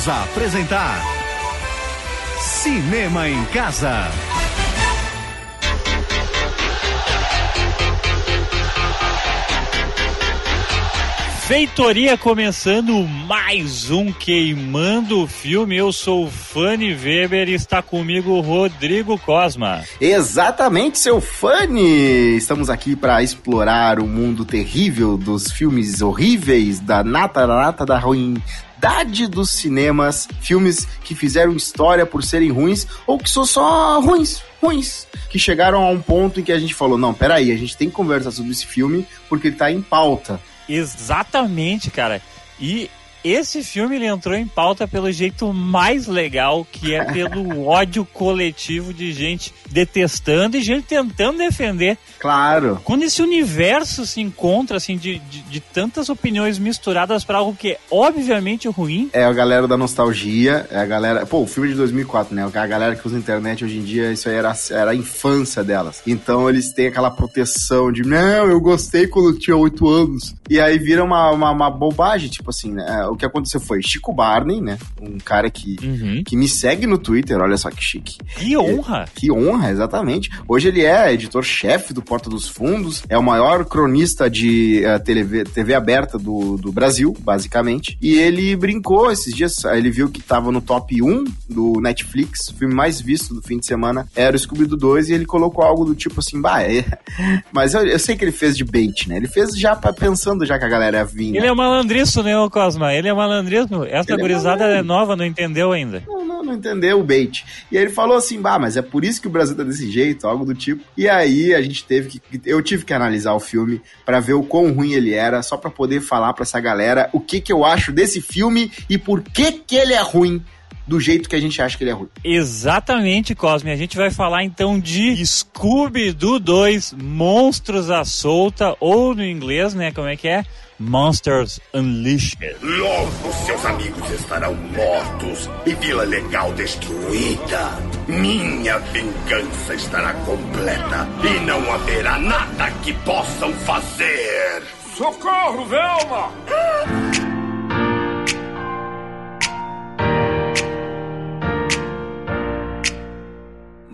Voltamos a apresentar Cinema em Casa. Feitoria começando mais um Queimando o Filme. Eu sou o Fanny Weber e está comigo Rodrigo Cosma. Exatamente, seu Fanny! Estamos aqui para explorar o mundo terrível dos filmes horríveis, da nata, da nata da ruindade dos cinemas, filmes que fizeram história por serem ruins ou que são só ruins, ruins, que chegaram a um ponto em que a gente falou: não, peraí, a gente tem que conversar sobre esse filme porque ele tá em pauta. Exatamente, cara. E esse filme ele entrou em pauta pelo jeito mais legal, que é pelo ódio coletivo de gente detestando e gente tentando defender. Claro. Quando esse universo se encontra, assim, de, de, de tantas opiniões misturadas para algo que é obviamente ruim. É a galera da nostalgia, é a galera. Pô, o filme de 2004, né? A galera que usa internet hoje em dia, isso aí era, era a infância delas. Então eles têm aquela proteção de, não, eu gostei quando eu tinha 8 anos. E aí vira uma, uma, uma bobagem, tipo assim, né? O que aconteceu foi Chico Barney, né? Um cara que, Uhum. que me segue no Twitter, olha só que chique. Que honra! Que honra, exatamente. Hoje ele é editor-chefe do Porta dos Fundos, é o maior cronista de eh, TV, TV aberta do, do Brasil, basicamente. E ele brincou esses dias, ele viu que tava no top 1 do Netflix, o filme mais visto do fim de semana era o Scooby-Doo 2, e ele colocou algo do tipo assim, bah, é... mas eu, eu sei que ele fez de bait, né? Ele fez já pra- pensando já que a galera vir. Ele né? é malandriço, né, Cosma? Ele é malandrismo. Essa Ele é gurizada malandro. é nova, não entendeu ainda. não, não, não entendeu o bait. E aí ele falou assim, bah, mas é por isso que o Brasil tá desse jeito, algo do tipo. E aí a gente teve que, eu tive que analisar o filme pra ver o quão ruim ele era, só pra poder falar pra essa galera o que que eu acho desse filme e por que que ele é ruim do jeito que a gente acha que ele é ruim. Exatamente, Cosme. A gente vai falar então de Scooby-Doo 2, Monstros à Solta, ou no inglês, né, como é que é? Monsters Unleashed. Logo seus amigos estarão mortos e Vila Legal destruída. Minha vingança estará completa e não haverá nada que possam fazer. Socorro, Velma!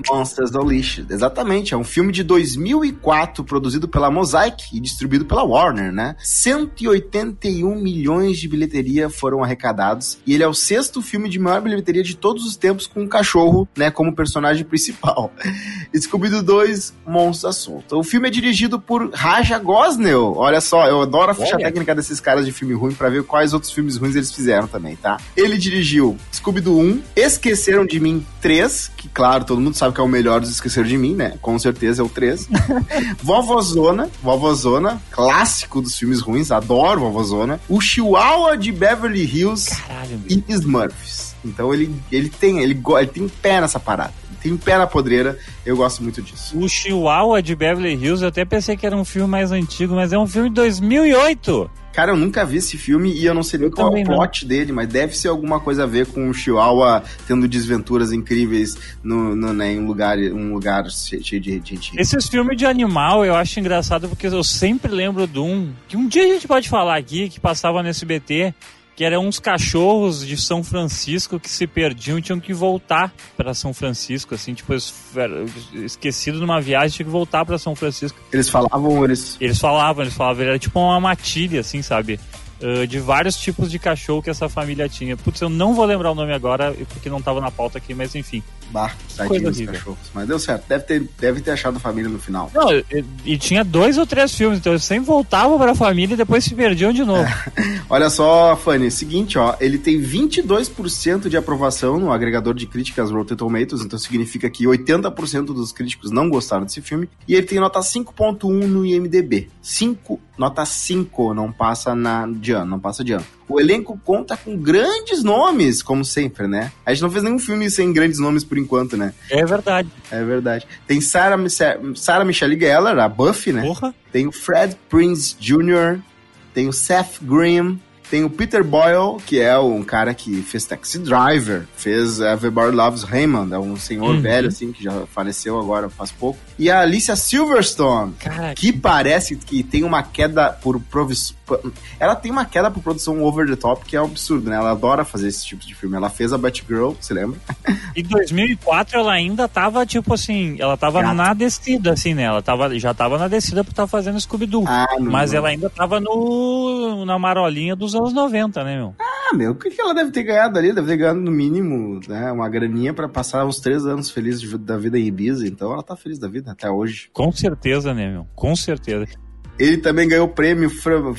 Monsters Unleashed. Exatamente, é um filme de 2004 produzido pela Mosaic e distribuído pela Warner, né? 181 milhões de bilheteria foram arrecadados e ele é o sexto filme de maior bilheteria de todos os tempos com um cachorro, né, como personagem principal. Scooby-Doo 2, Monstros à Solta. O filme é dirigido por Raja Gosnell. Olha só, eu adoro a ficha Olha. técnica desses caras de filme ruim pra ver quais outros filmes ruins eles fizeram também, tá? Ele dirigiu Scooby-Doo 1, Esqueceram de Mim 3, que claro, todo mundo sabe que é o melhor dos Esqueceram de Mim, né? Com certeza é o 3. Vovozona, Vovozona, clássico dos filmes ruins, adoro Vovozona. O Chihuahua de Beverly Hills Caralho, e Smurfs. Então ele, ele tem ele, ele tem pé nessa parada. Ele tem pé na podreira. Eu gosto muito disso. O Chihuahua de Beverly Hills, eu até pensei que era um filme mais antigo, mas é um filme de 2008. Cara, eu nunca vi esse filme e eu não sei nem qual é o também não. plot dele, mas deve ser alguma coisa a ver com o Chihuahua tendo desventuras incríveis no, no, né, em um lugar, um lugar che- cheio de gente. Esses filmes de animal eu acho engraçado porque eu sempre lembro de um que um dia a gente pode falar aqui que passava no SBT, que eram uns cachorros de São Francisco que se perdiam e tinham que voltar para São Francisco, assim, tipo, esquecido numa viagem, tinha que voltar para São Francisco. Eles falavam, eles. Eles falavam, eles falavam, era tipo uma matilha, assim, sabe? Ah, de vários tipos de cachorro que essa família tinha. Putz, eu não vou lembrar o nome agora, porque não tava na pauta aqui, mas enfim. Bah, coisa horrível. cachorros. Mas deu certo. Deve ter, deve ter achado a família no final. Não, e, e tinha dois ou três filmes, então eles sempre voltavam pra família e depois se perdiam de novo. Olha só, Fanny, seguinte, ó, ele tem 22% de aprovação no agregador de críticas Rotten Tomatoes, então significa que 80% dos críticos não gostaram desse filme, e ele tem nota 5.1 no IMDB. 5, nota 5, não passa na, de ano, não passa de ano. O elenco conta com grandes nomes, como sempre, né? A gente não fez nenhum filme sem grandes nomes por enquanto, né? É verdade. É verdade. Tem Sarah, Sarah Michelle Gellar, a Buffy, né? Porra. Tem o Fred Prinze Jr., tem o Seth Green, Tem o Peter Boyle, que é um cara que fez Taxi Driver, fez Everybody Loves Raymond, é um senhor Uhum. velho, assim, que já faleceu agora faz pouco. E a Alicia Silverstone, Cara, que parece que tem uma queda por provis... Ela tem uma queda por produção over the top, que é um absurdo, né? Ela adora fazer esse tipo de filme. Ela fez a Batgirl, você lembra? Em 2004 ela ainda tava, tipo assim, ela tava Gata. na descida, assim, né? Ela tava, já tava na descida por estar fazendo Scooby-Doo. Ah. Mas ela ainda tava no, na marolinha dos anos 90, né, meu? Ah, meu, o que, que ela deve ter ganhado ali? Deve ter ganhado no mínimo, né? Uma graninha pra passar os três anos felizes da vida em Ibiza. Então ela tá feliz da vida até hoje. Com certeza, né, meu? Com certeza. Ele também ganhou o prêmio,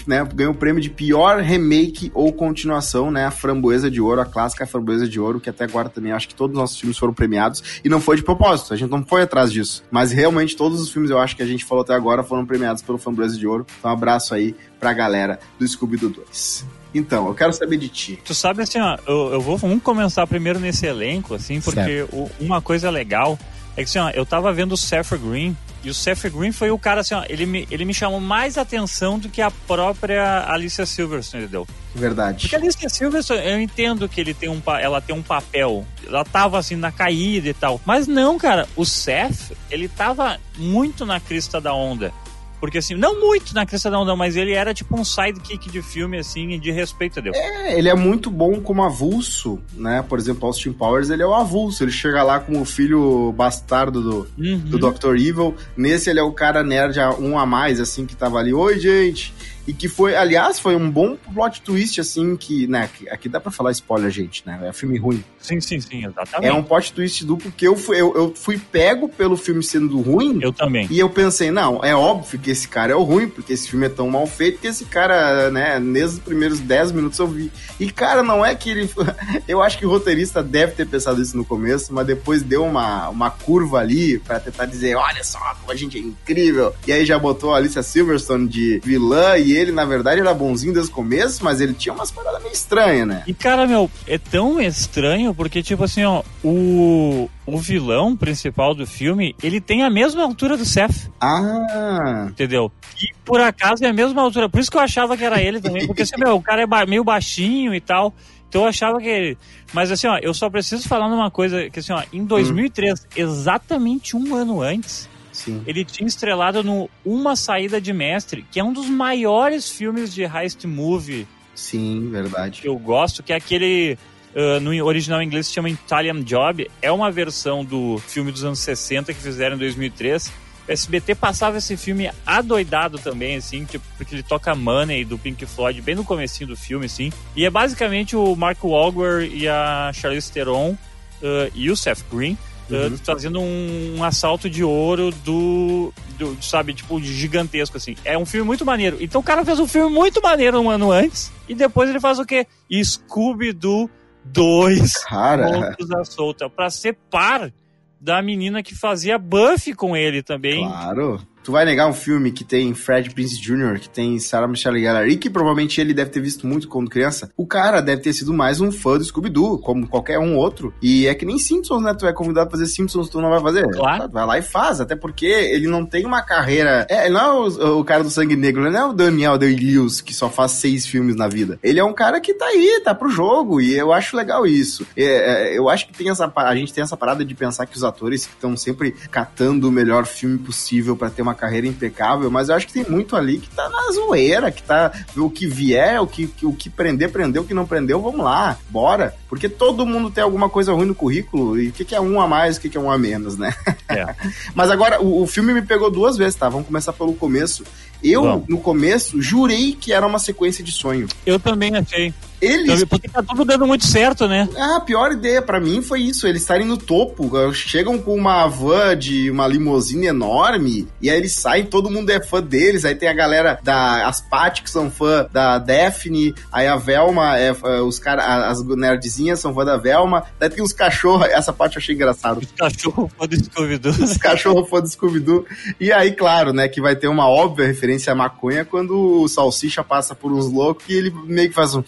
né? Ganhou o prêmio de pior remake ou continuação, né? A Framboesa de Ouro, a clássica Framboesa de Ouro, que até agora também acho que todos os nossos filmes foram premiados. E não foi de propósito, a gente não foi atrás disso. Mas realmente todos os filmes eu acho que a gente falou até agora foram premiados pelo Framboesa de Ouro. Então um abraço aí pra galera do Scooby-Doo 2. Então, eu quero saber de ti. Tu sabe assim, ó, eu, eu vou vamos começar primeiro nesse elenco, assim, porque o- uma coisa legal é que assim, ó, eu tava vendo o Seth Green e o Seth Green foi o cara assim, ó, ele me, ele me chamou mais atenção do que a própria Alicia Silverstone, entendeu? Verdade. Porque a Alicia Silverstone, eu entendo que ele tem um, ela tem um papel, ela tava assim na caída e tal, mas não, cara, o Seth, ele tava muito na crista da onda. Porque assim, não muito na crista da onda, mas ele era tipo um sidekick de filme, assim, de respeito, entendeu? É, ele é muito bom como avulso, né? Por exemplo, Austin Powers, ele é o avulso. Ele chega lá como o filho bastardo do, Uhum. do Dr. Evil. Nesse, ele é o cara nerd, a- um a mais, assim, que tava ali. Oi, gente! E que foi, aliás, foi um bom plot twist, assim, que, né? que- Aqui dá pra falar spoiler, gente, né? É filme ruim. Sim, sim, sim, exatamente. É um plot twist duplo, porque eu fui, eu, eu fui pego pelo filme sendo ruim. Eu também. E eu pensei, não, é óbvio que esse cara é o ruim, porque esse filme é tão mal feito que esse cara, né, nesses primeiros 10 minutos eu vi. E, cara, não é que ele. Eu acho que o roteirista deve ter pensado isso no começo, mas depois deu uma, uma curva ali pra tentar dizer: olha só como a gente é incrível. E aí já botou a Alicia Silverstone de vilã, e ele, na verdade, era bonzinho desde o começo, mas ele tinha umas paradas meio estranhas, né? E, cara, meu, é tão estranho porque, tipo assim, ó, o, o vilão principal do filme, ele tem a mesma altura do Seth, Ah. entendeu? E por acaso é a mesma altura. Por isso que eu achava que era ele também, porque, assim, meu, o cara é meio baixinho e tal. Então eu achava que ele. Mas assim, ó, eu só preciso falar numa coisa, que assim, ó, em 2003, exatamente um ano antes, Sim. ele tinha estrelado no Uma Saída de Mestre, que é um dos maiores filmes de heist movie Sim, verdade. que eu gosto, que é aquele. ah, no original inglês se chama Italian Job. É uma versão do filme dos anos 60 que fizeram em 2003. O SBT passava esse filme adoidado também, assim, tipo, porque ele toca Money do Pink Floyd bem no comecinho do filme, assim. E é basicamente o Mark Wahlberg e a Charlize Theron ah, e o Seth Green Uhum. fazendo um, um assalto de ouro do, do, sabe, tipo, gigantesco, assim. É um filme muito maneiro. Então o cara fez um filme muito maneiro um ano antes, e depois ele faz o quê? Scooby-Doo 2 Cara. Pontos à Solta, pra ser par da menina que fazia Buffy com ele também. Claro. Tu vai negar um filme que tem Fred Prince Jr., que tem Sarah Michelle Gellar, e que provavelmente ele deve ter visto muito quando criança. O cara deve ter sido mais um fã do Scooby-Doo, como qualquer um outro. E é que nem Simpsons, né? Tu é convidado a fazer Simpsons, tu não vai fazer. Claro. Vai lá e faz, até porque ele não tem uma carreira... É, ele não é o, o cara do Sangue Negro, não é o Daniel Day-Lewis, que só faz seis filmes na vida. Ele é um cara que tá aí, tá pro jogo, e eu acho legal isso. É, é, eu acho que tem essa, a gente tem essa parada de pensar que os atores estão sempre catando o melhor filme possível pra ter uma carreira impecável, mas eu acho que tem muito ali que tá na zoeira, que tá o que vier, o que, o que prender, prendeu, o que não prendeu, vamos lá, bora. Porque todo mundo tem alguma coisa ruim no currículo, e o que, que é um a mais, o que, que é um a menos, né? É. Mas agora, o, o filme me pegou duas vezes, tá? Vamos começar pelo começo. Eu, Vamos. no começo, jurei que era uma sequência de sonho. Eu também achei. Eles Porque tá tudo dando muito certo, né? ah, a pior ideia pra mim foi isso, eles estarem no topo, eh, chegam com uma van de uma limusine enorme, e aí eles saem, todo mundo é fã deles, aí tem a galera da as Paty que são fã da Daphne, aí a Velma, é, fã- os caras, as nerdzinhas são fã da Velma, daí tem os cachorros, essa parte eu achei engraçado. Os cachorros podem Scooby-Doo. Os cachorros fã do Scooby-Doo. E aí, claro, né, que vai ter uma óbvia referência à maconha quando o Salsicha passa por uns loucos e ele meio que faz um.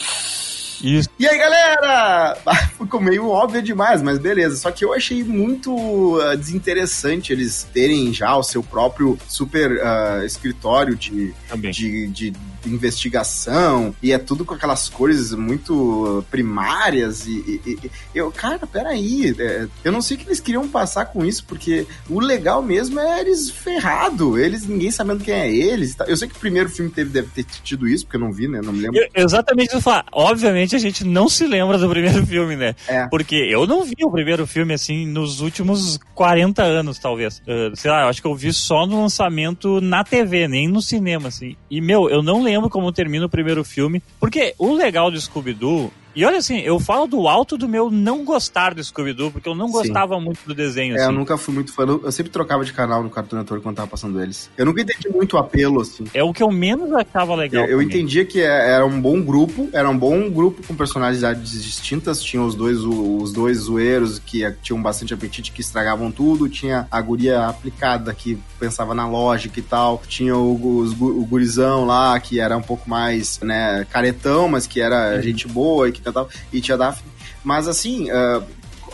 Isso. E aí, galera? Ficou meio óbvio demais, mas beleza. Só que eu achei muito uh, desinteressante eles terem já o seu próprio super uh, escritório de, de, de, investigação e é tudo com aquelas cores muito primárias e, e, e eu, cara, peraí, é, eu não sei o que eles queriam passar com isso, porque o legal mesmo é eles ferrado, eles, ninguém sabendo quem é eles. Eu sei que o primeiro filme teve, deve ter tido isso, porque eu não vi, né, não me lembro. Eu, exatamente isso, obviamente a gente não se lembra do primeiro filme, né, é. porque eu não vi o primeiro filme, assim, nos últimos 40 anos, talvez, uh, sei lá, eu acho que eu vi só no lançamento na TV, nem no cinema, assim, e, meu, eu não lembro como termina o primeiro filme, porque o legal do Scooby-Doo e olha assim, eu falo do alto do meu não gostar do Scooby-Doo, porque eu não gostava Sim. muito do desenho. É, assim. eu nunca fui muito fã. Eu sempre trocava de canal no Cartoon Network quando tava passando eles. Eu nunca entendi muito o apelo, assim. É o que eu menos achava legal. Eu, eu entendia que é, era um bom grupo, era um bom grupo com personalidades distintas. Tinha os dois, os dois zoeiros que tinham bastante apetite, que estragavam tudo. Tinha a guria aplicada que pensava na lógica e tal. Tinha o, o, o gurizão lá, que era um pouco mais, né, caretão, mas que era uhum. gente boa e que tentava. E tinha Daphne. Mas assim, uh,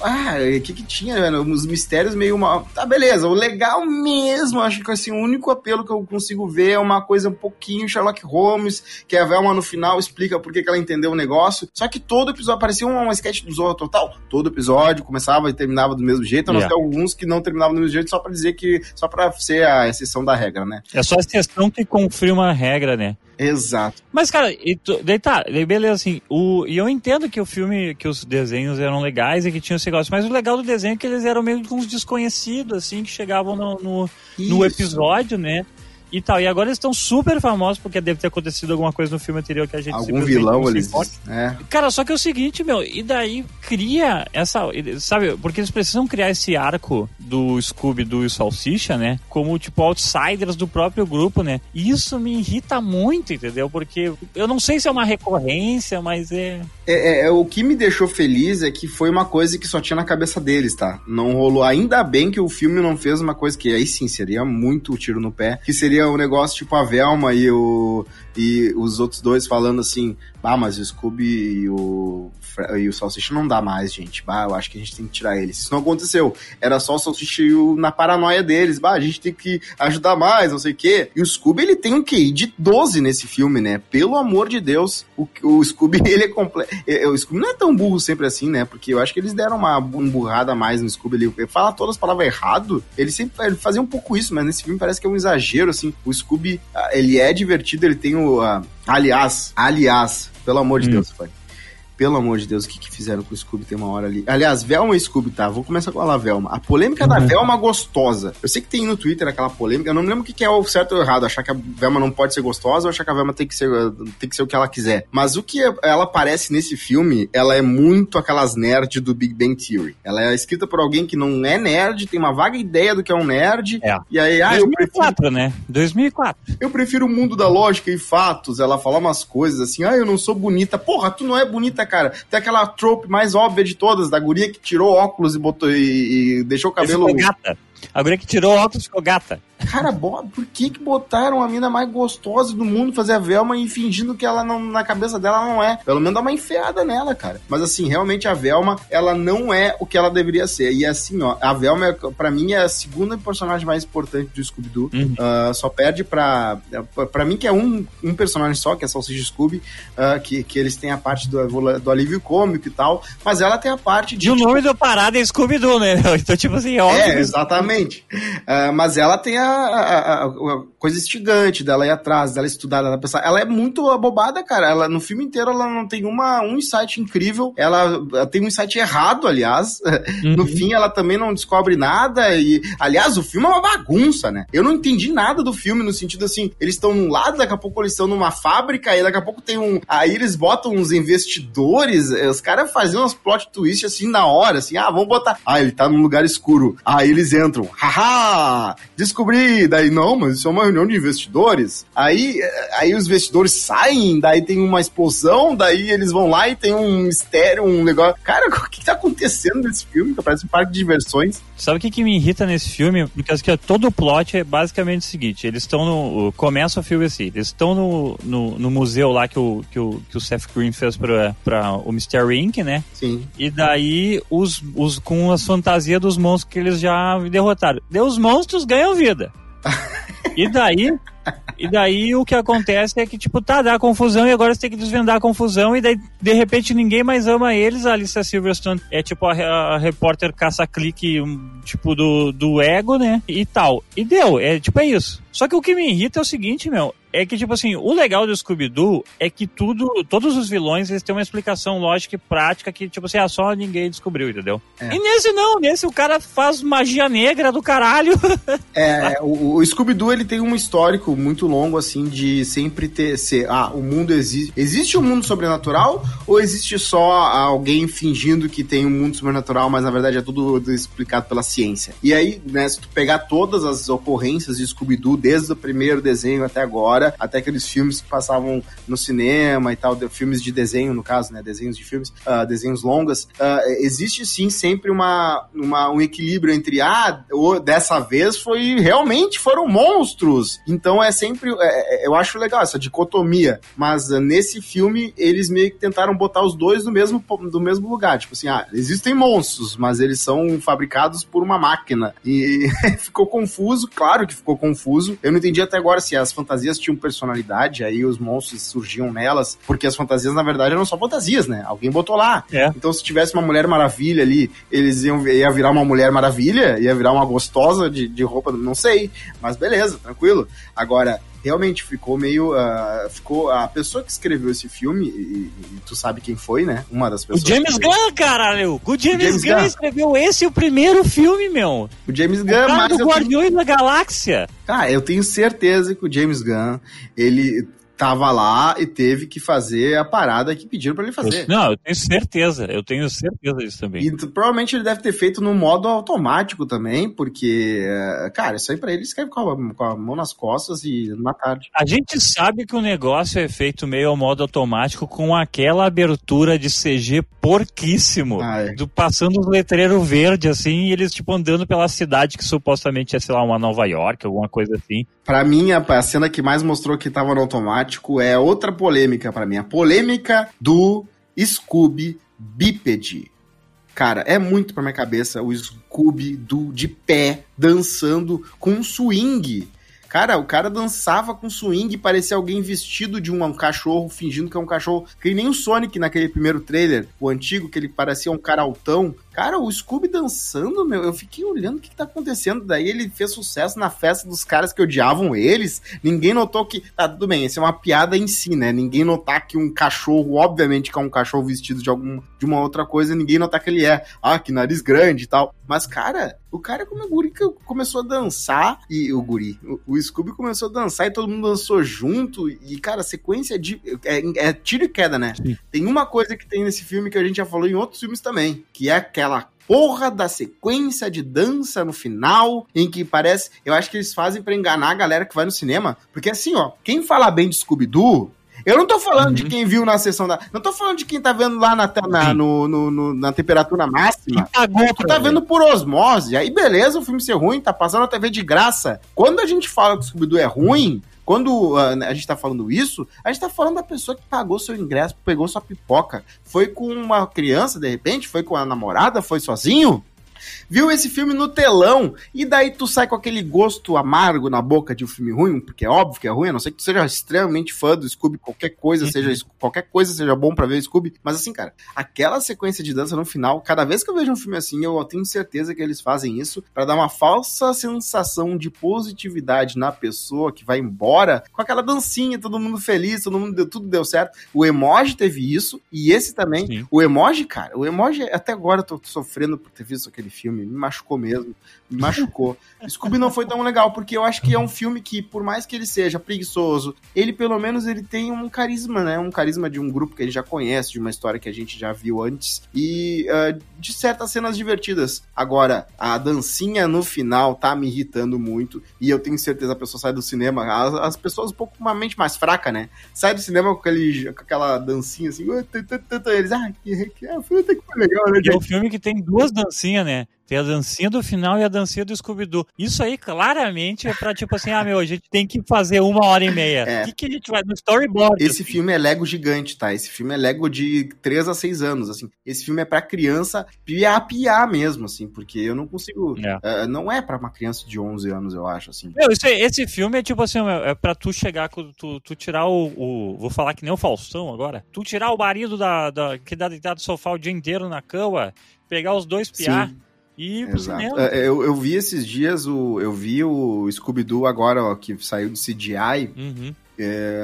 ah, o que que tinha, velho? Os mistérios meio mal. Tá, beleza. O legal mesmo, acho que assim, o único apelo que eu consigo ver é uma coisa um pouquinho Sherlock Holmes, que a Velma no final explica por que, que ela entendeu o negócio. Só que todo episódio parecia uma, uma sketch do Zorro Total. Todo episódio começava e terminava do mesmo jeito, a não yeah. alguns que não terminavam do mesmo jeito, só pra dizer que. só pra ser a exceção da regra, né? É só a exceção que confirma a regra, né? Exato. Mas, cara, e tu, daí tá, daí beleza, assim, o, e eu entendo que o filme, que os desenhos eram legais e que tinham esse negócio, mas o legal do desenho é que eles eram meio que uns desconhecidos, assim, que chegavam no, no, no episódio, né? E tal. E agora eles estão super famosos porque deve ter acontecido alguma coisa no filme anterior que a gente Algum vilão eles. É. Cara, só que é o seguinte, meu, e daí cria essa. Sabe, porque eles precisam criar esse arco do Scooby do Salsicha, né? Como tipo outsiders do próprio grupo, né? E isso me irrita muito, entendeu? Porque eu não sei se é uma recorrência, mas é. É, é, é, o que me deixou feliz é que foi uma coisa que só tinha na cabeça deles, tá? Não rolou. Ainda bem que o filme não fez uma coisa que aí sim seria muito tiro no pé, que seria um negócio tipo a Velma e o e os outros dois falando assim, ah, mas o Scooby e o, e o Salsicha não dá mais, gente. Bah, eu acho que a gente tem que tirar eles. Isso não aconteceu. Era só o Salsicha e o, na paranoia deles. Bah, a gente tem que ajudar mais, não sei o quê. E o Scooby, ele tem um QI de 12 nesse filme, né? Pelo amor de Deus. O, o Scooby, ele é completo. É, é, o Scooby não é tão burro sempre assim, né? Porque eu acho que eles deram uma burrada a mais no Scooby. Ele, fala todas as palavras errado. Ele sempre ele fazia um pouco isso, mas nesse filme parece que é um exagero, assim. O Scooby, ah, ele é divertido, ele tem o... Uh, aliás, aliás, pelo amor de hum. Deus, pai. Pelo amor de Deus, o que, que fizeram com o Scooby tem uma hora ali? Aliás, Velma e Scooby, tá? Vou começar com a Velma. A polêmica uhum. da Velma gostosa. Eu sei que tem no Twitter aquela polêmica, eu não me lembro o que, que é o certo ou errado. Achar que a Velma não pode ser gostosa ou achar que a Velma tem que ser, tem que ser o que ela quiser. Mas o que ela aparece nesse filme, ela é muito aquelas nerds do Big Bang Theory. Ela é escrita por alguém que não é nerd, tem uma vaga ideia do que é um nerd. É. E aí, ah, 2004, prefiro... né? 2004. Eu prefiro o mundo da lógica e fatos. Ela fala umas coisas assim, ah, eu não sou bonita. Porra, tu não é bonita, cara. Tem aquela trope mais óbvia de todas, da guria que tirou óculos e botou e, e deixou o cabelo. Gata. A guria que tirou óculos ficou gata. Cara, por que que botaram a mina mais gostosa do mundo fazer a Velma e fingindo que ela não, na cabeça dela não é? Pelo menos dá uma enfiada nela, cara. Mas assim, realmente a Velma, ela não é o que ela deveria ser. E assim, ó, a Velma, para mim, é a segunda personagem mais importante do Scooby-Doo. Uhum. Uh, só perde pra. para mim, que é um, um personagem só, que é Salsicha Scooby, uh, que, que eles têm a parte do, do alívio cômico e tal. Mas ela tem a parte de. E o nome tipo... do parada é Scooby-Doo, né? Então, tipo assim, é óbvio. É, exatamente. Uh, mas ela tem a a, a, a, coisa instigante dela ir atrás, dela estudar, dela pensar. Ela é muito abobada, cara. Ela, no filme inteiro ela não tem uma, um insight incrível. Ela, ela tem um insight errado, aliás. Uhum. No fim, ela também não descobre nada. E, aliás, o filme é uma bagunça, né? Eu não entendi nada do filme, no sentido assim, eles estão num lado, daqui a pouco eles estão numa fábrica, e daqui a pouco tem um. Aí eles botam uns investidores, os caras faziam umas plot twists assim na hora, assim, ah, vamos botar. Ah, ele tá num lugar escuro. Aí eles entram. Haha! Descobri Scooby! Daí, não, mas isso é uma reunião de investidores. Aí, aí os investidores saem, daí tem uma explosão, daí eles vão lá e tem um mistério, um negócio. Cara, o que tá acontecendo nesse filme? Parece um parque de diversões. Sabe o que, que me irrita nesse filme? Porque assim, todo o plot é basicamente o seguinte: eles estão no. Começa o filme assim, eles estão no, no, no, museu lá que o, que o, que o Seth Green fez pra, pra o Mystery Inc., né? Sim. E daí, os, os, com as fantasias dos monstros que eles já derrotaram. Os monstros ganham vida. E daí, e daí o que acontece é que, tipo, tá, dá confusão e agora você tem que desvendar a confusão e daí, de repente, ninguém mais ama eles. A Alicia Silverstone é tipo a, a repórter caça-clique, tipo, do, do ego, né? E tal. E deu, é tipo, é isso. Só que o que me irrita é o seguinte, meu, é que, tipo assim, o legal do Scooby-Doo é que tudo, todos os vilões, eles têm uma explicação lógica e prática que, tipo assim, ah, só ninguém descobriu, entendeu? É. E nesse não, nesse o cara faz magia negra do caralho. É, o, o Scooby-Doo, ele tem um histórico muito longo, assim, de sempre ter, ser, ah, o mundo existe, existe um mundo sobrenatural ou existe só alguém fingindo que tem um mundo sobrenatural, mas na verdade é tudo explicado pela ciência? E aí, né, se tu pegar todas as ocorrências de Scooby-Doo, desde o primeiro desenho até agora, até aqueles filmes que passavam no cinema e tal, de, filmes de desenho, no caso, né? Desenhos de filmes, uh, desenhos longas. Uh, existe sim sempre uma, uma, um equilíbrio entre, ah, dessa vez foi realmente foram monstros. Então é sempre, é, é, eu acho legal essa dicotomia. Mas uh, nesse filme, eles meio que tentaram botar os dois no mesmo, no mesmo lugar. Tipo assim, ah, existem monstros, mas eles são fabricados por uma máquina. E ficou confuso, claro que ficou confuso. Eu não entendi até agora se as fantasias tinham personalidade, aí os monstros surgiam nelas, porque as fantasias, na verdade, eram só fantasias, né? Alguém botou lá. É. Então, se tivesse uma Mulher Maravilha ali, eles iam ia virar uma Mulher Maravilha, ia virar uma gostosa de, de roupa, não sei. Mas beleza, tranquilo. Agora, realmente ficou meio. Uh, ficou. A pessoa que escreveu esse filme, e, e, tu sabe quem foi, né? Uma das pessoas. O James Gunn, caralho! O James, o James Gunn, Gunn, escreveu esse o primeiro filme, meu. O James Gunn, o cara do Guardiões tenho... da Galáxia. Ah, eu tenho certeza que o James Gunn, ele tava lá e teve que fazer a parada que pediram para ele fazer. Não, eu tenho certeza, eu tenho certeza disso também. E provavelmente ele deve ter feito no modo automático também, porque, eh, cara, isso aí pra ele escreve com a, com a mão nas costas e numa tarde. A gente sabe que o negócio é feito meio ao modo automático com aquela abertura de CG porquíssimo, ah, é. do, passando os letreiros verdes assim, e eles tipo andando pela cidade que supostamente é, sei lá, uma Nova York, alguma coisa assim. Pra mim, a, a cena que mais mostrou que tava no automático é outra polêmica para mim. A polêmica do Scooby bípede. Cara, é muito pra minha cabeça o Scooby do de pé dançando com um swing. Cara, o cara dançava com swing parecia alguém vestido de um, um, cachorro, fingindo que é um cachorro. Que nem o Sonic naquele primeiro trailer, o antigo, que ele parecia um cara altão. Cara, o Scooby dançando, meu, eu fiquei olhando o que, que tá acontecendo. Daí ele fez sucesso na festa dos caras que odiavam eles. Ninguém notou que. Tá, tudo bem, isso é uma piada em si, né? Ninguém notar que um cachorro, obviamente que é um cachorro vestido de algum de uma outra coisa, ninguém notar que ele é. Ah, que nariz grande e tal. Mas, cara, o cara como o guri começou a dançar. E o guri, o, o Scooby começou a dançar e todo mundo dançou junto. E, cara, sequência de. É, é tiro e queda, né? Sim. Tem uma coisa que tem nesse filme que a gente já falou em outros filmes também, que é aquela aquela porra da sequência de dança no final, em que parece. Eu acho que eles fazem para enganar a galera que vai no cinema. Porque assim, ó, quem fala bem de Scooby-Doo. Eu não tô falando uhum. de quem viu na sessão da. Não tô falando de quem tá vendo lá na, na, no, no, no, na temperatura máxima. Tu tá vendo por osmose. Aí beleza o filme ser ruim, tá passando a TV de graça. Quando a gente fala que o Scooby-Doo é ruim, quando uh, a gente tá falando isso, a gente tá falando da pessoa que pagou seu ingresso, pegou sua pipoca. Foi com uma criança, de repente? Foi com a namorada? Foi sozinho? Viu esse filme no telão, e daí tu sai com aquele gosto amargo na boca de um filme ruim, porque é óbvio que é ruim, a não ser que tu seja extremamente fã do Scooby, qualquer coisa seja uhum. qualquer coisa seja bom para ver Scooby, mas assim, cara, aquela sequência de dança no final, cada vez que eu vejo um filme assim, eu tenho certeza que eles fazem isso para dar uma falsa sensação de positividade na pessoa que vai embora com aquela dancinha, todo mundo feliz, todo mundo deu, tudo deu certo. O emoji teve isso e esse também. Sim. O emoji, cara, o emoji até agora eu tô sofrendo por ter visto aquele filme, me machucou mesmo, me machucou. Scooby não foi tão legal, porque eu acho que é um filme que, por mais que ele seja preguiçoso, ele pelo menos ele tem um carisma, né? Um carisma de um grupo que a gente já conhece, de uma história que a gente já viu antes, e uh, de certas cenas divertidas. Agora, a dancinha no final tá me irritando muito, e eu tenho certeza a pessoa sai do cinema, as, as pessoas um pouco com uma mente mais fraca, né? Sai do cinema com, aquele, com aquela dancinha assim, eles, ah, que, que, que foi legal, né? É um filme que tem duas dancinhas, né? Tem a dancinha do final e a dancinha do Scooby-Doo. Isso aí, claramente, é pra tipo assim, ah, meu, a gente tem que fazer uma hora e meia. O é. que, que a gente vai no storyboard? Esse assim. filme é Lego gigante, tá? Esse filme é Lego de 3 a 6 anos, assim. Esse filme é pra criança piar, piar mesmo, assim, porque eu não consigo... É. Uh, não é pra uma criança de 11 anos, eu acho, assim. Meu, esse, esse filme é tipo assim, é pra tu chegar, tu, tu tirar o, o, Vou falar que nem o Faustão agora. Tu tirar o marido da, da que dá deitado no sofá o dia inteiro na cama, pegar os dois piar... Sim e pro Exato. cinema. É, eu, eu vi esses dias, o, eu vi o Scooby-Doo agora, ó, que saiu de CGI. Uhum. É,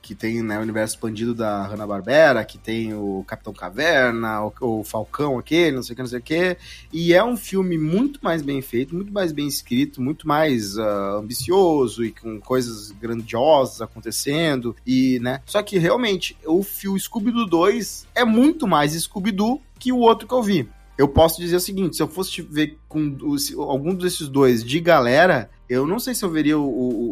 que tem né, o universo expandido da Hanna-Barbera, que tem o Capitão Caverna, o, o, Falcão aquele, não sei o que, não sei o que. E é um filme muito mais bem feito, muito mais bem escrito, muito mais uh, ambicioso e com coisas grandiosas acontecendo. e né Só que realmente, o, o Scooby-Doo 2 é muito mais Scooby-Doo que o outro que eu vi eu posso dizer o seguinte: se eu fosse ver com algum desses dois de galera, eu não sei se eu veria o,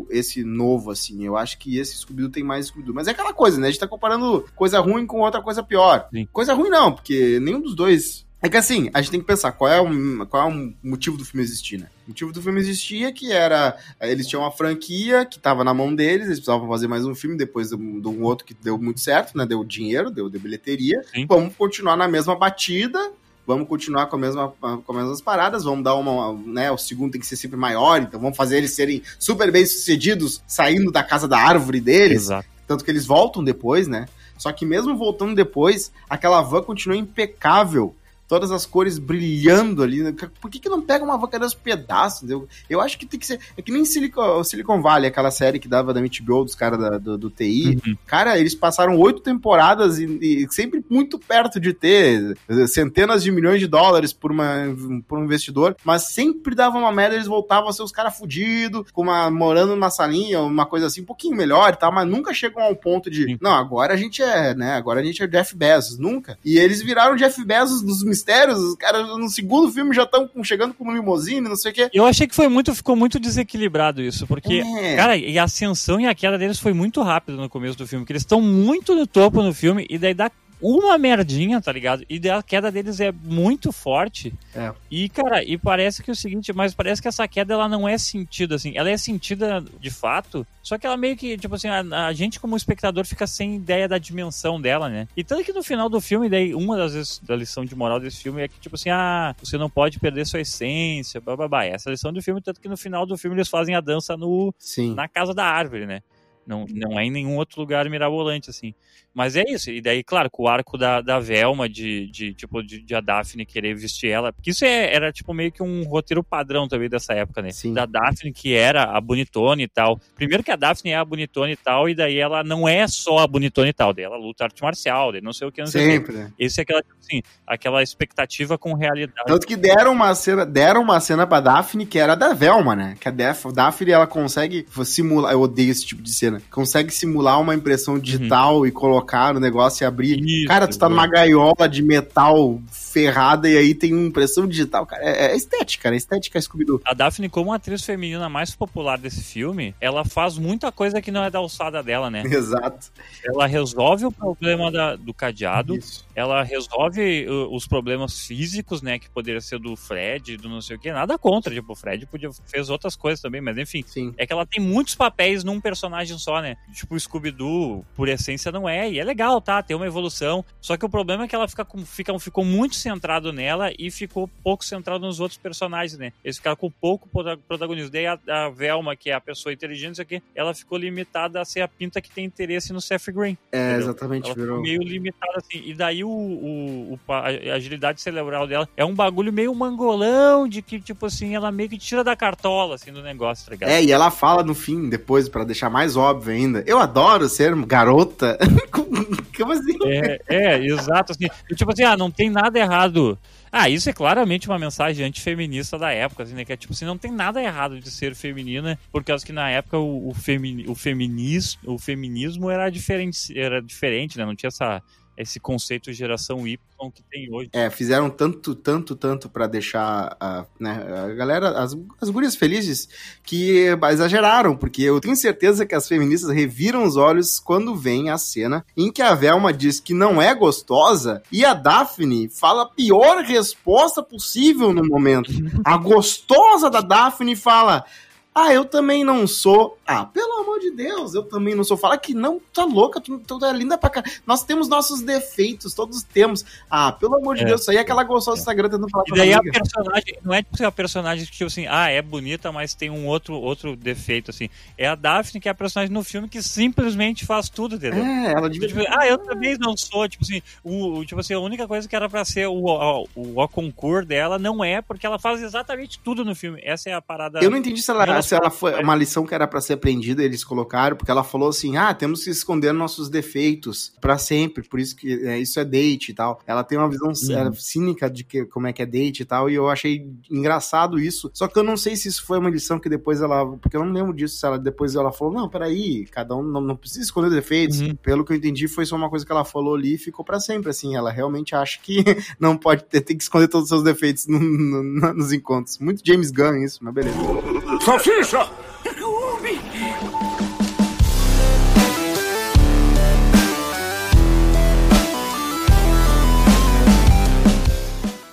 o esse novo, assim. Eu acho que esse Scooby-Doo tem mais Scooby-Doo. Mas é aquela coisa, né? A gente tá comparando coisa ruim com outra coisa pior. Sim. Coisa ruim não, porque nenhum dos dois. É que assim, a gente tem que pensar qual é o, qual é o motivo do filme existir, né? O motivo do filme existir é que era. Eles tinham uma franquia que tava na mão deles, eles precisavam fazer mais um filme depois de um outro que deu muito certo, né? Deu dinheiro, deu, deu bilheteria. Sim. Vamos continuar na mesma batida vamos continuar com, a mesma, com as mesmas paradas, vamos dar uma, né, o segundo tem que ser sempre maior, então vamos fazer eles serem super bem sucedidos saindo da casa da árvore deles. Exato. Tanto que eles voltam depois, né? Só que mesmo voltando depois, aquela van continua impecável todas as cores brilhando ali. Né? Por que, que não pega uma vaca dos pedaços? Eu, eu acho que tem que ser. É que nem Silicon, Silicon Valley, aquela série que dava da HBO dos caras do, do TI. Uhum. Cara, eles passaram oito temporadas e, e, sempre muito perto de ter centenas de milhões de dólares por, uma, por um investidor, mas sempre dava uma merda, eles voltavam a ser os caras fudidos, com uma, morando numa salinha, uma coisa assim, um pouquinho melhor e tal, mas nunca chegam ao ponto de, não, agora a gente é, né, agora a gente é Jeff Bezos, nunca. E eles viraram Jeff Bezos dos mistérios, os caras no segundo filme já estão chegando com limousine, não sei o quê. Eu achei que foi muito, ficou muito desequilibrado isso, porque, é. cara, e a ascensão e a queda deles foi muito rápido no começo do filme, que eles estão muito no topo no filme, e daí dá uma merdinha, tá ligado? E a queda deles é muito forte. É. E, cara, e parece que é o seguinte, mas parece que essa queda ela não é sentida, assim. Ela é sentida de fato, só que ela meio que, tipo assim, a, a gente como espectador fica sem ideia da dimensão dela, né? E tanto que no final do filme, daí, uma das vezes da lição de moral desse filme é que, tipo assim, ah, você não pode perder sua essência, bababá. Essa lição do filme, tanto que no final do filme eles fazem a dança no, Sim. na casa da árvore, né? Não, não é em nenhum outro lugar mirabolante, assim. Mas é isso. E daí, claro, com o arco da, da Velma, de, de tipo, de, de, a Daphne querer vestir ela. Porque isso é, era, tipo, meio que um roteiro padrão também dessa época, né? Sim. Da Daphne, que era a bonitona e tal. Primeiro que a Daphne é a bonitona e tal, e daí ela não é só a bonitona e tal. Daí ela luta arte marcial, daí não sei o que, não sei Sempre. o que. Esse é aquela, tipo assim, aquela expectativa com realidade. Tanto que deram uma cena, deram uma cena pra Daphne que era da Velma, né? Que a Daphne, ela consegue simular, eu odeio esse tipo de cena, consegue simular uma impressão digital uhum. e colocar no negócio e abrir. Isso, cara, tu tá numa gaiola de metal ferrada e aí tem impressão digital, cara. É, é estética, né? Estética Scooby-Doo. A Daphne, como atriz feminina mais popular desse filme, ela faz muita coisa que não é da alçada dela, né? Exato. Ela resolve o problema da, do cadeado, Isso. ela resolve uh, os problemas físicos, né? Que poderia ser do Fred, do não sei o que. Nada contra, tipo, o Fred podia, fez outras coisas também, mas enfim. Sim. É que ela tem muitos papéis num personagem só, né? Tipo, o Scooby-Doo, por essência, não é. E é legal, tá? Tem uma evolução. Só que o problema é que ela fica, fica, ficou muito centrado nela e ficou pouco centrado nos outros personagens, né? Eles ficaram com pouco protagonismo. Daí a, a Velma, que é a pessoa inteligente, isso aqui, ela ficou limitada a ser a pinta que tem interesse no Seth Green. É, entendeu? exatamente. Ela virou... meio limitada assim. E daí o, o, o, a agilidade cerebral dela é um bagulho meio mangolão de que, tipo assim, ela meio que tira da cartola, assim, do negócio, tá ligado? É, e ela fala no fim, depois, para deixar mais óbvio ainda. Eu adoro ser garota. Como assim? É, é exato. Assim. tipo assim, ah, não tem nada errado Ah, isso é claramente uma mensagem antifeminista da época, assim, né? Que é tipo assim, não tem nada errado de ser feminina, por causa que na época o, o, femini, o, feminismo, o feminismo era diferente, era diferente, né? Não tinha essa esse conceito geração Y que tem hoje. É, fizeram tanto, tanto, tanto para deixar a, né, a galera, as, as gurias felizes, que exageraram, porque eu tenho certeza que as feministas reviram os olhos quando vem a cena em que a Velma diz que não é gostosa e a Daphne fala a pior resposta possível no momento. A gostosa da Daphne fala. Ah, eu também não sou. Ah, pelo amor de Deus, eu também não sou. Fala que não, tá louca, tu, tu é linda pra cá. Nós temos nossos defeitos, todos temos. Ah, pelo amor de é, Deus, isso aí é aquela gostosa é. Instagram tentando falar e daí a personagem, não é tipo a personagem que, tipo assim, ah, é bonita, mas tem um outro, outro defeito, assim. É a Daphne, que é a personagem no filme que simplesmente faz tudo, entendeu? É, ela devia... Tipo, ah, eu também não sou, tipo assim, o, tipo assim, a única coisa que era pra ser o, o, o, o concurso dela não é, porque ela faz exatamente tudo no filme. Essa é a parada. Eu não entendi se ela se ela foi uma lição que era para ser aprendida, eles colocaram, porque ela falou assim: ah, temos que esconder nossos defeitos para sempre, por isso que é, isso é date e tal. Ela tem uma visão uhum. cínica de que, como é que é date e tal, e eu achei engraçado isso. Só que eu não sei se isso foi uma lição que depois ela. Porque eu não lembro disso, se ela depois ela falou: não, peraí, cada um não, não precisa esconder defeitos. Uhum. Pelo que eu entendi, foi só uma coisa que ela falou ali e ficou para sempre, assim. Ela realmente acha que não pode ter, tem que esconder todos os seus defeitos no, no, nos encontros. Muito James Gunn isso, mas beleza. Salsicha!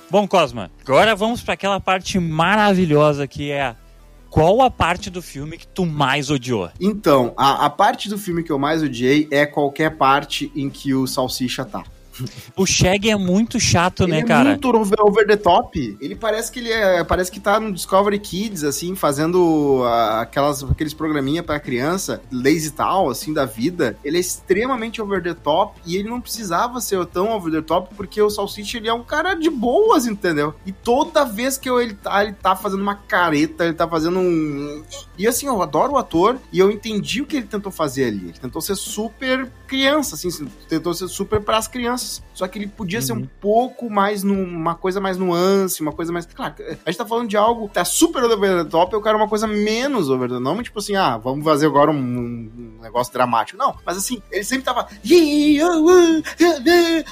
Bom, Cosma, agora vamos para aquela parte maravilhosa que é qual a parte do filme que tu mais odiou? Então, a, a parte do filme que eu mais odiei é qualquer parte em que o Salsicha tá. O Shag é muito chato, ele né, é cara? muito over the top. Ele parece que ele é, parece que tá no Discovery Kids, assim, fazendo aquelas, aqueles programinha pra criança, lazy tal, assim, da vida. Ele é extremamente over the top e ele não precisava ser tão over the top porque o Salsicha, ele é um cara de boas, entendeu? E toda vez que eu, ele, tá, ele tá fazendo uma careta, ele tá fazendo um... E assim, eu adoro o ator e eu entendi o que ele tentou fazer ali. Ele tentou ser super criança, assim, tentou ser super pras crianças só que ele podia uhum. ser um uhum. pouco mais numa coisa mais nuance, uma coisa mais. Claro, a gente tá falando de algo que tá super over the top, eu quero uma coisa menos over the top. Tipo assim, ah, vamos fazer agora um, um negócio dramático. Não, mas assim, ele sempre tava.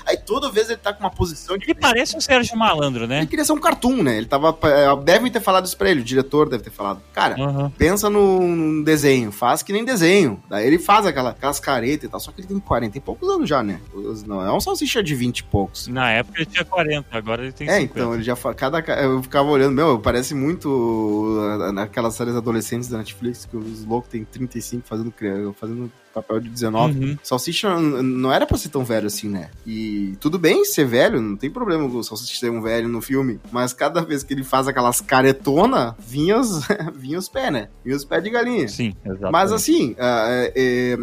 Aí toda vez ele tá com uma posição. Ele parece um Sérgio Malandro, né? Ele queria ser um cartoon, né? Ele tava. É, devem ter falado isso pra ele, o diretor deve ter falado. Cara, uhum. pensa num desenho, faz que nem desenho. Daí ele faz aquela, aquelas caretas e tal. Só que ele tem 40 e poucos anos já, né? Não é um salsicha de 20 e poucos. Na época ele tinha 40, agora ele tem é, 50. É, então, ele já cada Eu ficava olhando, meu, parece muito naquelas séries adolescentes da Netflix que os loucos têm 35 fazendo, fazendo papel de 19. Uhum. Salsicha não era pra ser tão velho assim, né? E tudo bem ser velho, não tem problema o Salsicha ser um velho no filme, mas cada vez que ele faz aquelas caretona, vinha os, vinha os pés, né? Vinha os pés de galinha. Sim, exato. Mas assim, uh, é,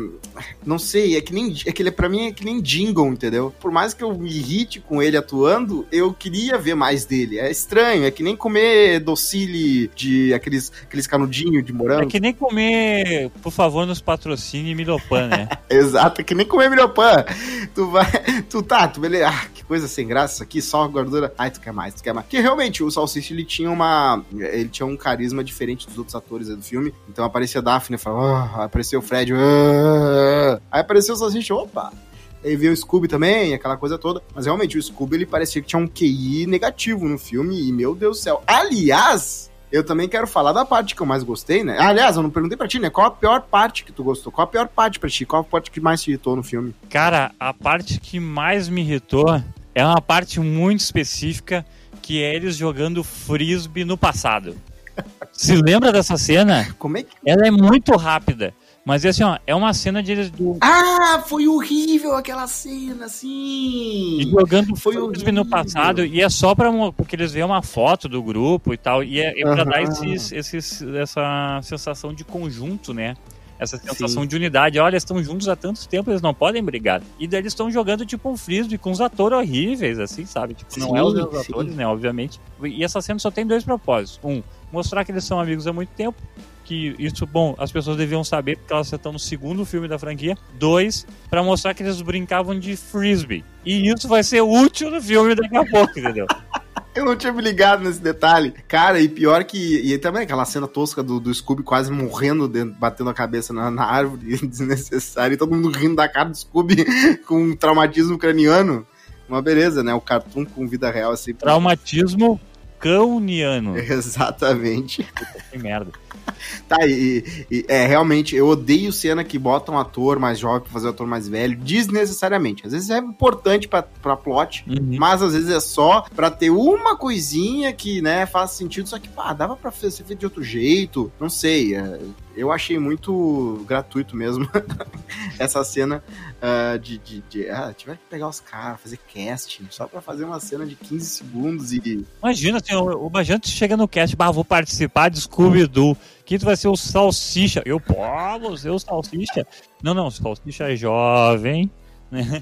não sei, é que nem, é que ele pra mim é que nem jingle, entendeu? Por mais que eu me irrite com ele atuando, eu queria ver mais dele. É estranho, é que nem comer docile de aqueles, aqueles canudinhos de morango. É que nem comer, por favor, nos patrocine Milo Milhopan, né? Exato, que nem comer Milhopan. Tu vai. Tu tá, tu beleza. Ah, que coisa sem graça aqui, só gordura. Ai, tu quer mais, tu quer mais. Porque realmente o Salsicha ele tinha uma. Ele tinha um carisma diferente dos outros atores do filme. Então aparecia a Daphne, falava, oh, apareceu o Fred, oh. aí apareceu o Salsicha, opa. Aí veio o Scooby também, aquela coisa toda. Mas realmente, o Scooby, ele parecia que tinha um QI negativo no filme. E, meu Deus do céu. Aliás, eu também quero falar da parte que eu mais gostei, né? Aliás, eu não perguntei pra ti, né? Qual a pior parte que tu gostou? Qual a pior parte pra ti? Qual a parte que mais te irritou no filme? Cara, a parte que mais me irritou é uma parte muito específica que é eles jogando frisbee no passado. Se lembra dessa cena? Como é que... Ela é muito rápida. Mas assim, ó, é uma cena de eles. Do... Ah, foi horrível aquela cena, sim! E jogando foi horrível no passado, e é só pra. Porque eles veem uma foto do grupo e tal, e é, é pra uhum. dar esses, esses, essa sensação de conjunto, né? Essa sensação Sim. de unidade. Olha, eles estão juntos há tanto tempo, eles não podem brigar. E daí eles estão jogando tipo um frisbee com uns atores horríveis, assim, sabe? Tipo, não é os mesmos atores, né? Obviamente. E essa cena só tem dois propósitos. Um, mostrar que eles são amigos há muito tempo que isso, bom, as pessoas deviam saber porque elas estão no segundo filme da franquia. Dois, para mostrar que eles brincavam de frisbee. E isso vai ser útil no filme daqui a pouco, entendeu? Eu não tinha me ligado nesse detalhe. Cara, e pior que. E também aquela cena tosca do, do Scooby quase morrendo, dentro, batendo a cabeça na, na árvore, desnecessário, e todo mundo rindo da cara do Scooby com um traumatismo craniano. Uma beleza, né? O cartoon com vida real assim. Traumatismo cauniano. Exatamente. Que merda. Tá, e, e, é, realmente, eu odeio cena que bota um ator mais jovem pra fazer um ator mais velho, desnecessariamente. Às vezes é importante pra, pra plot, Uhum. mas às vezes é só pra ter uma coisinha que, né, faz sentido, só que, pá, dava pra ser feito de outro jeito, não sei, é, eu achei muito gratuito mesmo essa cena ah, de, de, de, ah, tiver que pegar os caras, fazer casting, só pra fazer uma cena de 15 segundos e... Imagina, assim, o Bajante chega no cast, bah, vou participar de Scooby-Doo. Quem tu vai ser o Salsicha? Eu, vou ser o Salsicha. Não, não, Salsicha é jovem.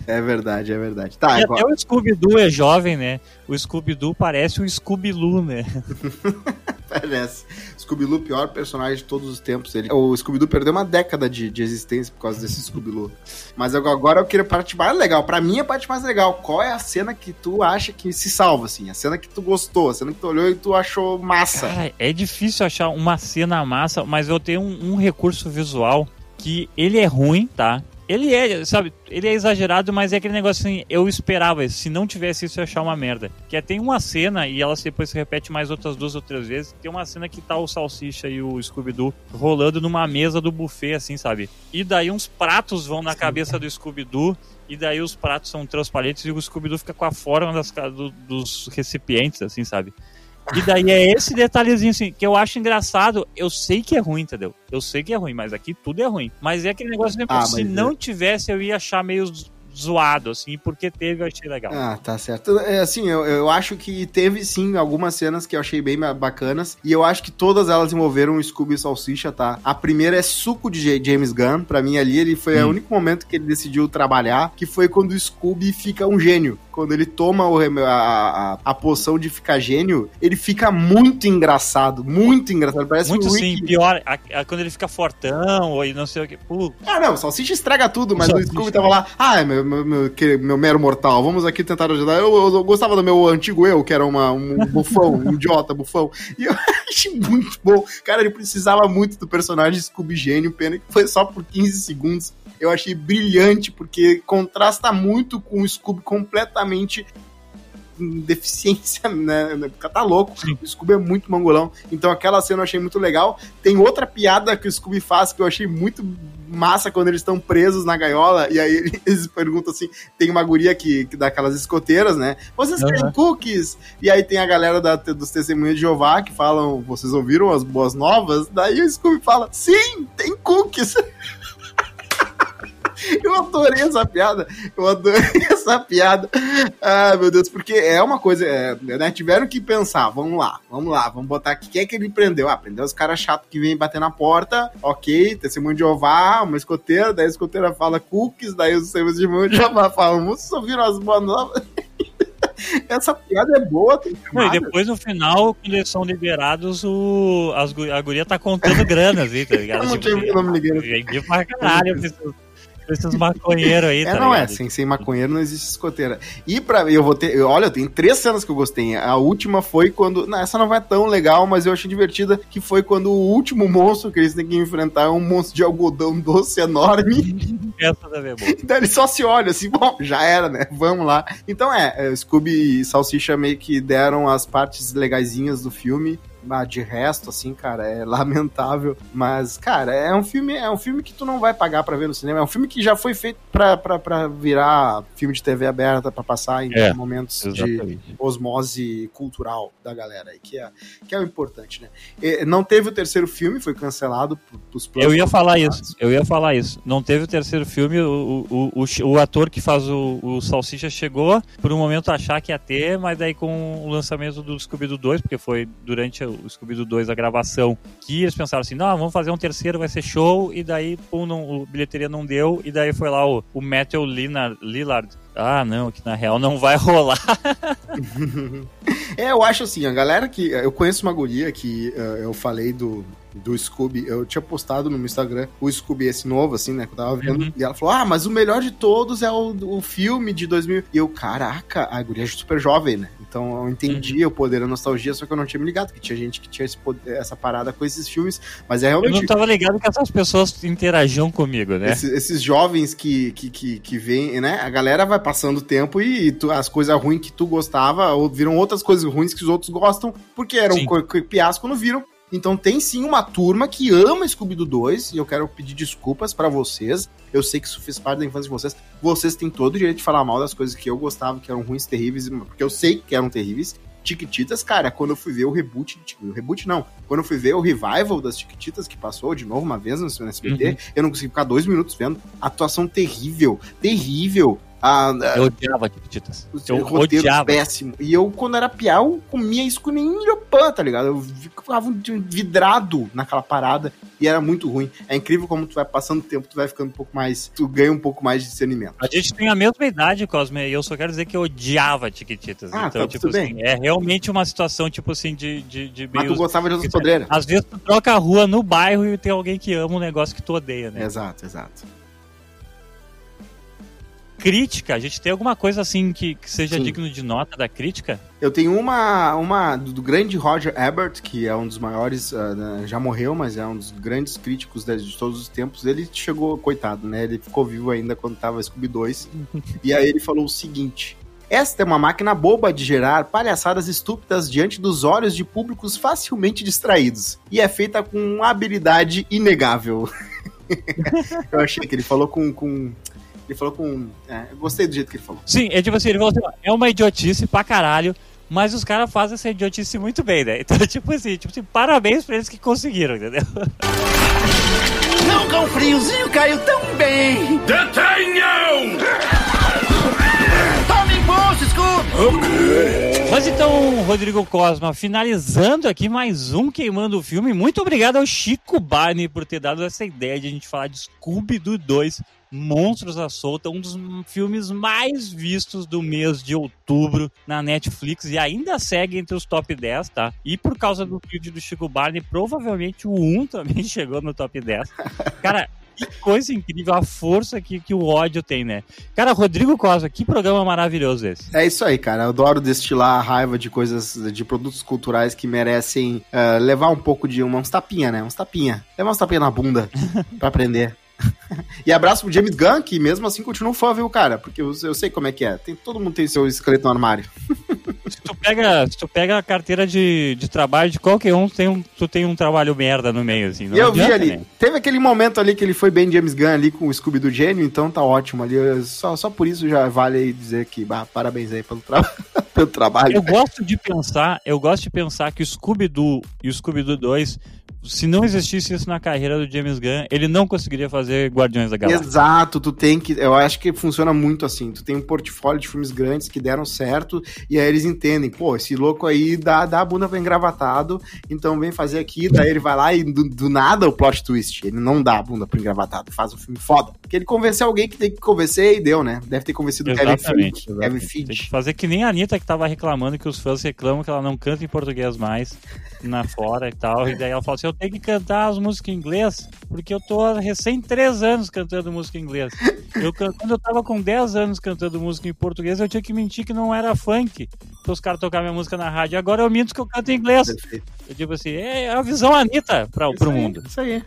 É verdade, é verdade. Tá, e agora... até o Scooby-Doo é jovem, né? O Scooby-Doo parece o Scooby-Loo, né? Parece. Scooby-Doo, pior personagem de todos os tempos. Ele, o Scooby-Doo perdeu uma década de, de existência por causa desse Scooby-Doo. Mas agora eu queria a parte mais legal. Pra mim, a parte mais legal. Qual é a cena que tu acha que se salva, assim? A cena que tu gostou, a cena que tu olhou e tu achou massa. Cara, é difícil achar uma cena massa, mas eu tenho um, um recurso visual que ele é ruim, tá? Ele é, sabe, ele é exagerado, mas é aquele negócio assim, eu esperava. Se não tivesse isso, eu ia achar uma merda. Que é, tem uma cena, e ela depois se repete mais outras duas ou três vezes, tem uma cena que tá o Salsicha e o Scooby-Doo rolando numa mesa do buffet, assim, sabe? E daí uns pratos vão na cabeça do Scooby-Doo, e daí os pratos são transparentes e o Scooby-Doo fica com a forma das, do- dos recipientes, assim, sabe? E daí é esse detalhezinho assim, que eu acho engraçado. Eu sei que é ruim, entendeu? Eu sei que é ruim, mas aqui tudo é ruim. Mas é aquele negócio, Ah, se não tivesse, eu ia achar meio zoado, assim, porque teve, eu achei legal. Ah, tá certo. É, assim, eu, eu acho que teve sim algumas cenas que eu achei bem ba- bacanas. E eu acho que todas elas envolveram o Scooby e Salsicha, tá? A primeira é suco de James Gunn. Pra mim, ali, ele foi o Hum. único momento que ele decidiu trabalhar, que foi quando o Scooby fica um gênio. Quando ele toma o a, a, a poção de ficar gênio, ele fica muito engraçado. Muito engraçado. Parece Muito o sim, Rick. pior, a- a- quando ele fica fortão, ou não sei o que. Pô, Ah, não, Salsicha estraga tudo, mas Salsicha, o Scooby tava lá, ah, meu, meu, meu, meu mero mortal, vamos aqui tentar ajudar. Eu, eu- eu gostava do meu antigo eu, que era uma, um bufão, um idiota, bufão. E eu achei muito bom. Cara, ele precisava muito do personagem Scooby Gênio, pena que foi só por 15 segundos. Eu achei brilhante, porque contrasta muito com o Scooby completamente deficiência, né? Porque tá louco. O Scooby é muito mangolão. Então aquela cena eu achei muito legal. Tem outra piada que o Scooby faz que eu achei muito massa quando eles estão presos na gaiola. E aí eles perguntam assim: tem uma guria que, que dá aquelas escoteiras, né? Vocês querem cookies? E aí tem a galera da- dos testemunhos de Jeová que falam: vocês ouviram as boas novas? Daí o Scooby fala: sim, tem cookies. Eu adorei essa piada. Eu adorei essa piada. Ah, meu Deus, porque é uma coisa, é, né? Tiveram que pensar, vamos lá, vamos lá, vamos botar aqui. Quem é que ele prendeu? Ah, prendeu os caras chatos que vêm bater na porta, ok, testemunho de Jeová, uma escoteira, daí a escoteira fala cookies, daí os testemunhos de Jeová falam, vocês ouviram as boas novas? Essa piada é boa, tem Não, e depois no final, quando eles são liberados, o, as, a guria tá contando grana, assim, tá ligado? Eu não tinha visto o nome ninguém. Vendi pra caralho pra esses, maconheiros aí, É, tá não é, ligado? sem, sem maconheiro não existe escoteira. E pra eu vou ter. eu- Olha, tem três cenas que eu gostei. A última foi quando. Não, essa não vai tão legal, mas eu achei divertida. Que foi quando o último monstro que eles têm que enfrentar é um monstro de algodão doce enorme. Essa também é boa. Então ele só se olha assim, bom, já era, né? Vamos lá. Então é, é, Scooby e Salsicha meio que deram as partes legaisinhas do filme. Ah, de resto, assim, cara, é lamentável. Mas, cara, é um filme, é um filme que tu não vai pagar pra ver no cinema. É um filme que já foi feito pra, pra, pra virar filme de TV aberta, pra passar em É, momentos de Exatamente. osmose cultural da galera aí, que é, que é o importante, né? E não teve o terceiro filme, foi cancelado pros Eu ia falar isso, eu ia falar isso. Não teve o terceiro filme, o, o, o, o ator que faz o, o Salsicha chegou por um momento a achar que ia ter, mas daí com o lançamento do Scooby-Doo 2, porque foi durante o Scooby-Doo 2 a gravação, que eles pensaram assim, não, vamos fazer um terceiro, vai ser show, e daí, pum, não, o bilheteria não deu, e daí foi lá o, o Matthew Lillard, Lillard, ah, não, que na real não vai rolar. É, eu acho assim, a galera que. Eu conheço uma guria que eh, eu falei do, do Scooby, eu tinha postado no meu Instagram o Scooby esse novo, assim, né, que eu tava vendo, Uhum. e ela falou, ah, mas o melhor de todos é o, o filme de 2000. E eu, caraca, a guria é super jovem, né? Então eu entendi o poder da nostalgia, só que eu não tinha me ligado que tinha gente que tinha poder, essa parada com esses filmes. Mas é Eu realmente. não tava ligado que essas pessoas interagiam comigo, né? Esses, esses jovens que, que, que, que vêm, né? A galera vai passando o tempo e tu- as coisas ruins que tu gostava ou viram outras coisas ruins que os outros gostam, porque eram Sim. co- co- piás quando viram. Então tem sim uma turma que ama Scooby-Doo 2 e eu quero pedir desculpas pra vocês. Eu sei que isso fez parte da infância de vocês. Vocês têm todo o direito de falar mal das coisas que eu gostava, que eram ruins, terríveis, porque eu sei que eram terríveis. Tiquititas, cara, quando eu fui ver o reboot, o reboot não, quando eu fui ver o revival das Tiquititas que passou de novo uma vez no SBT, Uhum. eu não consegui ficar dois minutos vendo. Atuação terrível, terrível. A, a- Eu odiava Tiquititas. Eu odiava. péssimo. E eu, quando era piá, eu comia isso com nem milhopã, tá ligado? Eu ficava vidrado naquela parada e era muito ruim. É incrível como tu vai passando o tempo, tu vai ficando um pouco mais. Tu ganha um pouco mais de discernimento. A gente tem a mesma idade, Cosme, e eu só quero dizer que eu odiava Tiquititas. Ah, então, tá, tipo tudo assim, é realmente uma situação, tipo assim, de, de, de Mas meio- tu gostava de outras podreiras. Às vezes tu troca a rua no bairro e tem alguém que ama um negócio que tu odeia, né? Exato, exato. Crítica, a gente tem alguma coisa assim que, que seja Sim. digno de nota da crítica? Eu tenho uma, uma do, grande Roger Ebert, que é um dos maiores, né, já morreu, mas é um dos grandes críticos de, todos os tempos. Ele chegou, coitado, né? Ele ficou vivo ainda quando tava Scooby 2. e aí ele falou o seguinte: Esta é uma máquina boba de gerar palhaçadas estúpidas diante dos olhos de públicos facilmente distraídos. E é feita com habilidade inegável. eu achei que ele falou com. com ele falou com. é, eu gostei do jeito que ele falou. Sim, é tipo assim, ele falou assim, é uma idiotice pra caralho, mas os caras fazem essa idiotice muito bem, né? Então, tipo assim, tipo assim, parabéns pra eles que conseguiram, entendeu? Nunca um friozinho caiu tão bem. Detenham! Tome impulso, Scooby. Mas então, Rodrigo Cosma, finalizando aqui mais um Queimando o Filme, muito obrigado ao Chico Barney por ter dado essa ideia de a gente falar de Scooby-Doo 2, Monstros à Solta, um dos filmes mais vistos do mês de outubro na Netflix e ainda segue entre os top 10, tá? E por causa do vídeo do Chico Barney, provavelmente o 1 também chegou no top 10. Cara, que coisa incrível, a força que, que o ódio tem, né? Cara, Rodrigo Cosma, que programa maravilhoso esse. É isso aí, cara. Eu adoro destilar a raiva de coisas, de produtos culturais que merecem eh, levar um pouco de uma, uns tapinha, né? Uns tapinha. Levar uns tapinha na bunda pra aprender. e abraço pro James Gunn, que mesmo assim continua fã, viu, cara? Porque eu, eu sei como é que é. Tem, todo mundo tem seu esqueleto no armário. Se tu pega, se tu pega a carteira de, de trabalho de qualquer um, tu tem um, tu tem um trabalho merda no meio, assim. e eu vi ali. né? Teve aquele momento ali que ele foi bem James Gunn ali com o Scooby do Gênio, então tá ótimo ali. Só, só por isso já vale dizer que bah, parabéns aí pelo, tra pelo trabalho. Eu gosto de pensar, eu gosto de pensar que o Scooby-Doo e o Scooby-Doo 2, se não existisse isso na carreira do James Gunn, ele não conseguiria fazer Guardiões da Galáxia. Exato, tu tem que. Eu acho que funciona muito assim. Tu tem um portfólio de filmes grandes que deram certo, e aí eles entendem, pô, esse louco aí dá, dá a bunda pra engravatado, então vem fazer aqui, daí ele vai lá e do, do nada o plot twist. Ele não dá a bunda pro engravatado, faz um filme foda. Porque ele convenceu alguém que tem que convencer e deu, né? Deve ter convencido o Kevin. Feige. Kevin exatamente. Tem Feige. que fazer que nem a Anitta que tava reclamando que os fãs reclamam que ela não canta em português mais na fora e tal. E daí ela fala assim: eu tenho que cantar as músicas em inglês, porque eu tô há recém três anos cantando música em inglês. Eu, quando eu tava com 10 anos cantando música em português, eu tinha que mentir que não era funk. Para os caras tocar minha música na rádio. Agora eu minto que eu canto em inglês. Eu digo assim, é a visão Anitta pro aí, mundo. Isso aí.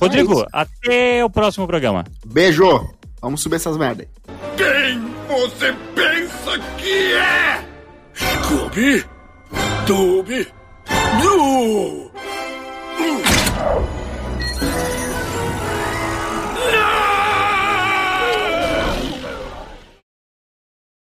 Rodrigo, isso. até o próximo programa. Beijo! Vamos subir essas merda aí. Quem você pensa que é? Scooby? Dooby? Doo!